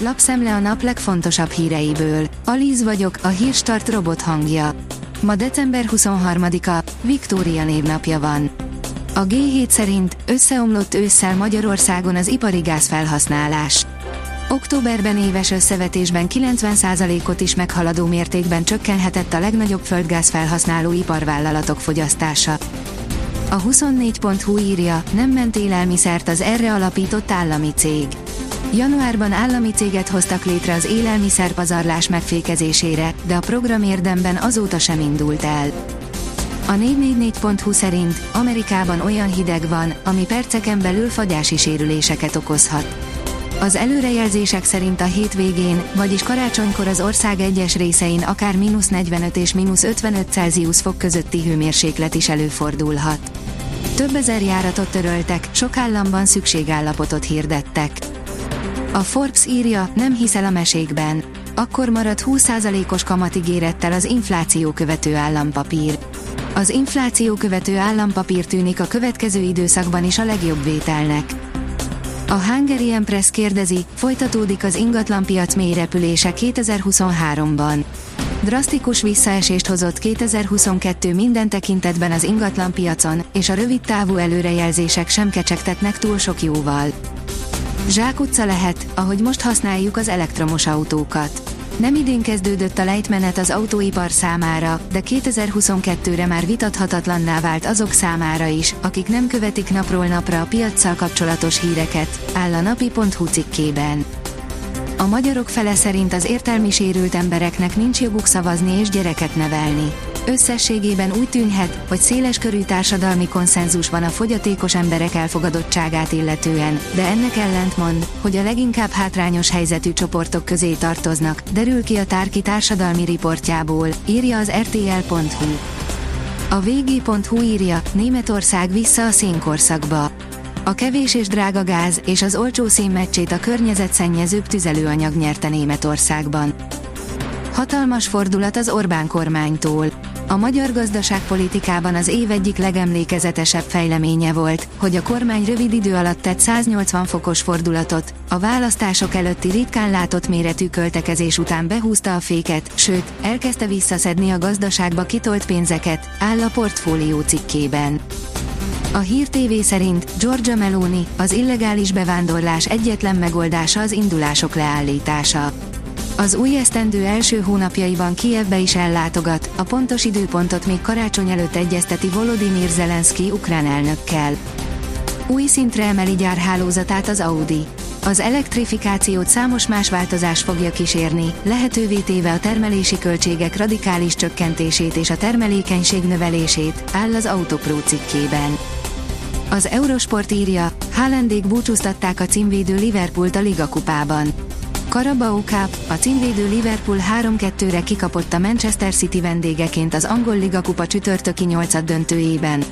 lapszemle a nap legfontosabb híreiből. Alíz vagyok, a hírstart robot hangja. Ma december 23-a, Viktória névnapja van. A G7 szerint összeomlott ősszel Magyarországon az ipari gázfelhasználás. Októberben éves összevetésben 90%-ot is meghaladó mértékben csökkenhetett a legnagyobb földgáz felhasználó iparvállalatok fogyasztása. A 24.hu írja, nem ment élelmiszert az erre alapított állami cég. Januárban állami céget hoztak létre az élelmiszerpazarlás megfékezésére, de a program érdemben azóta sem indult el. A 444.hu szerint Amerikában olyan hideg van, ami perceken belül fagyási sérüléseket okozhat. Az előrejelzések szerint a hétvégén, vagyis karácsonykor az ország egyes részein akár mínusz 45 és mínusz 55 Celsius fok közötti hőmérséklet is előfordulhat. Több ezer járatot töröltek, sok államban szükségállapotot hirdettek. A Forbes írja, nem hiszel a mesékben. Akkor marad 20%-os kamatigérettel az infláció követő állampapír. Az infláció követő állampapír tűnik a következő időszakban is a legjobb vételnek. A Hungarian Press kérdezi, folytatódik az ingatlanpiac mélyrepülése 2023-ban. Drasztikus visszaesést hozott 2022 minden tekintetben az ingatlanpiacon, és a rövid távú előrejelzések sem kecsegtetnek túl sok jóval. Zsákutca lehet, ahogy most használjuk az elektromos autókat. Nem idén kezdődött a lejtmenet az autóipar számára, de 2022-re már vitathatatlanná vált azok számára is, akik nem követik napról napra a piaccal kapcsolatos híreket, áll a napi.hu cikkében. A magyarok fele szerint az értelmi sérült embereknek nincs joguk szavazni és gyereket nevelni. Összességében úgy tűnhet, hogy széles körű társadalmi konszenzus van a fogyatékos emberek elfogadottságát illetően, de ennek ellentmond, hogy a leginkább hátrányos helyzetű csoportok közé tartoznak, derül ki a Tárki társadalmi riportjából, írja az rtl.hu. A vg.hu írja, Németország vissza a szénkorszakba. A kevés és drága gáz és az olcsó szénmeccsét a környezetszennyezőbb tüzelőanyag nyerte Németországban. Hatalmas fordulat az Orbán kormánytól. A magyar gazdaságpolitikában az év egyik legemlékezetesebb fejleménye volt, hogy a kormány rövid idő alatt tett 180 fokos fordulatot, a választások előtti ritkán látott méretű költekezés után behúzta a féket, sőt, elkezdte visszaszedni a gazdaságba kitolt pénzeket, áll a portfólió cikkében. A Hír TV szerint Giorgia Meloni, az illegális bevándorlás egyetlen megoldása az indulások leállítása. Az új esztendő első hónapjaiban Kievbe is ellátogat, a pontos időpontot még karácsony előtt egyezteti Volodymyr Zelenszky ukrán elnökkel. Új szintre emeli gyárhálózatát az Audi. Az elektrifikációt számos más változás fogja kísérni, lehetővé téve a termelési költségek radikális csökkentését és a termelékenység növelését, áll az Autopro cikkében. Az Eurosport írja, Haalandék búcsúztatták a címvédő Liverpoolt a Liga kupában. Carabao Cup, a címvédő Liverpool 3-2-re kikapott a Manchester City vendégeként az angol Liga kupa csütörtöki nyolcad döntőjében.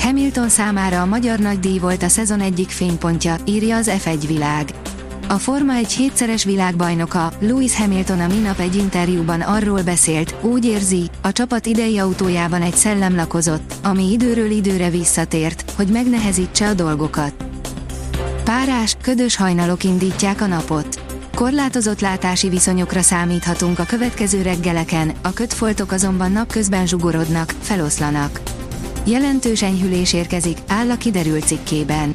Hamilton számára a magyar nagydíj volt a szezon egyik fénypontja, írja az F1 világ. A Forma egy hétszeres világbajnoka, Lewis Hamilton a minap egy interjúban arról beszélt, úgy érzi, a csapat idei autójában egy szellem lakozott, ami időről időre visszatért, hogy megnehezítse a dolgokat. Párás, ködös hajnalok indítják a napot. Korlátozott látási viszonyokra számíthatunk a következő reggeleken, a kötfoltok azonban napközben zsugorodnak, feloszlanak. Jelentős enyhülés érkezik, áll a kiderült cikkében.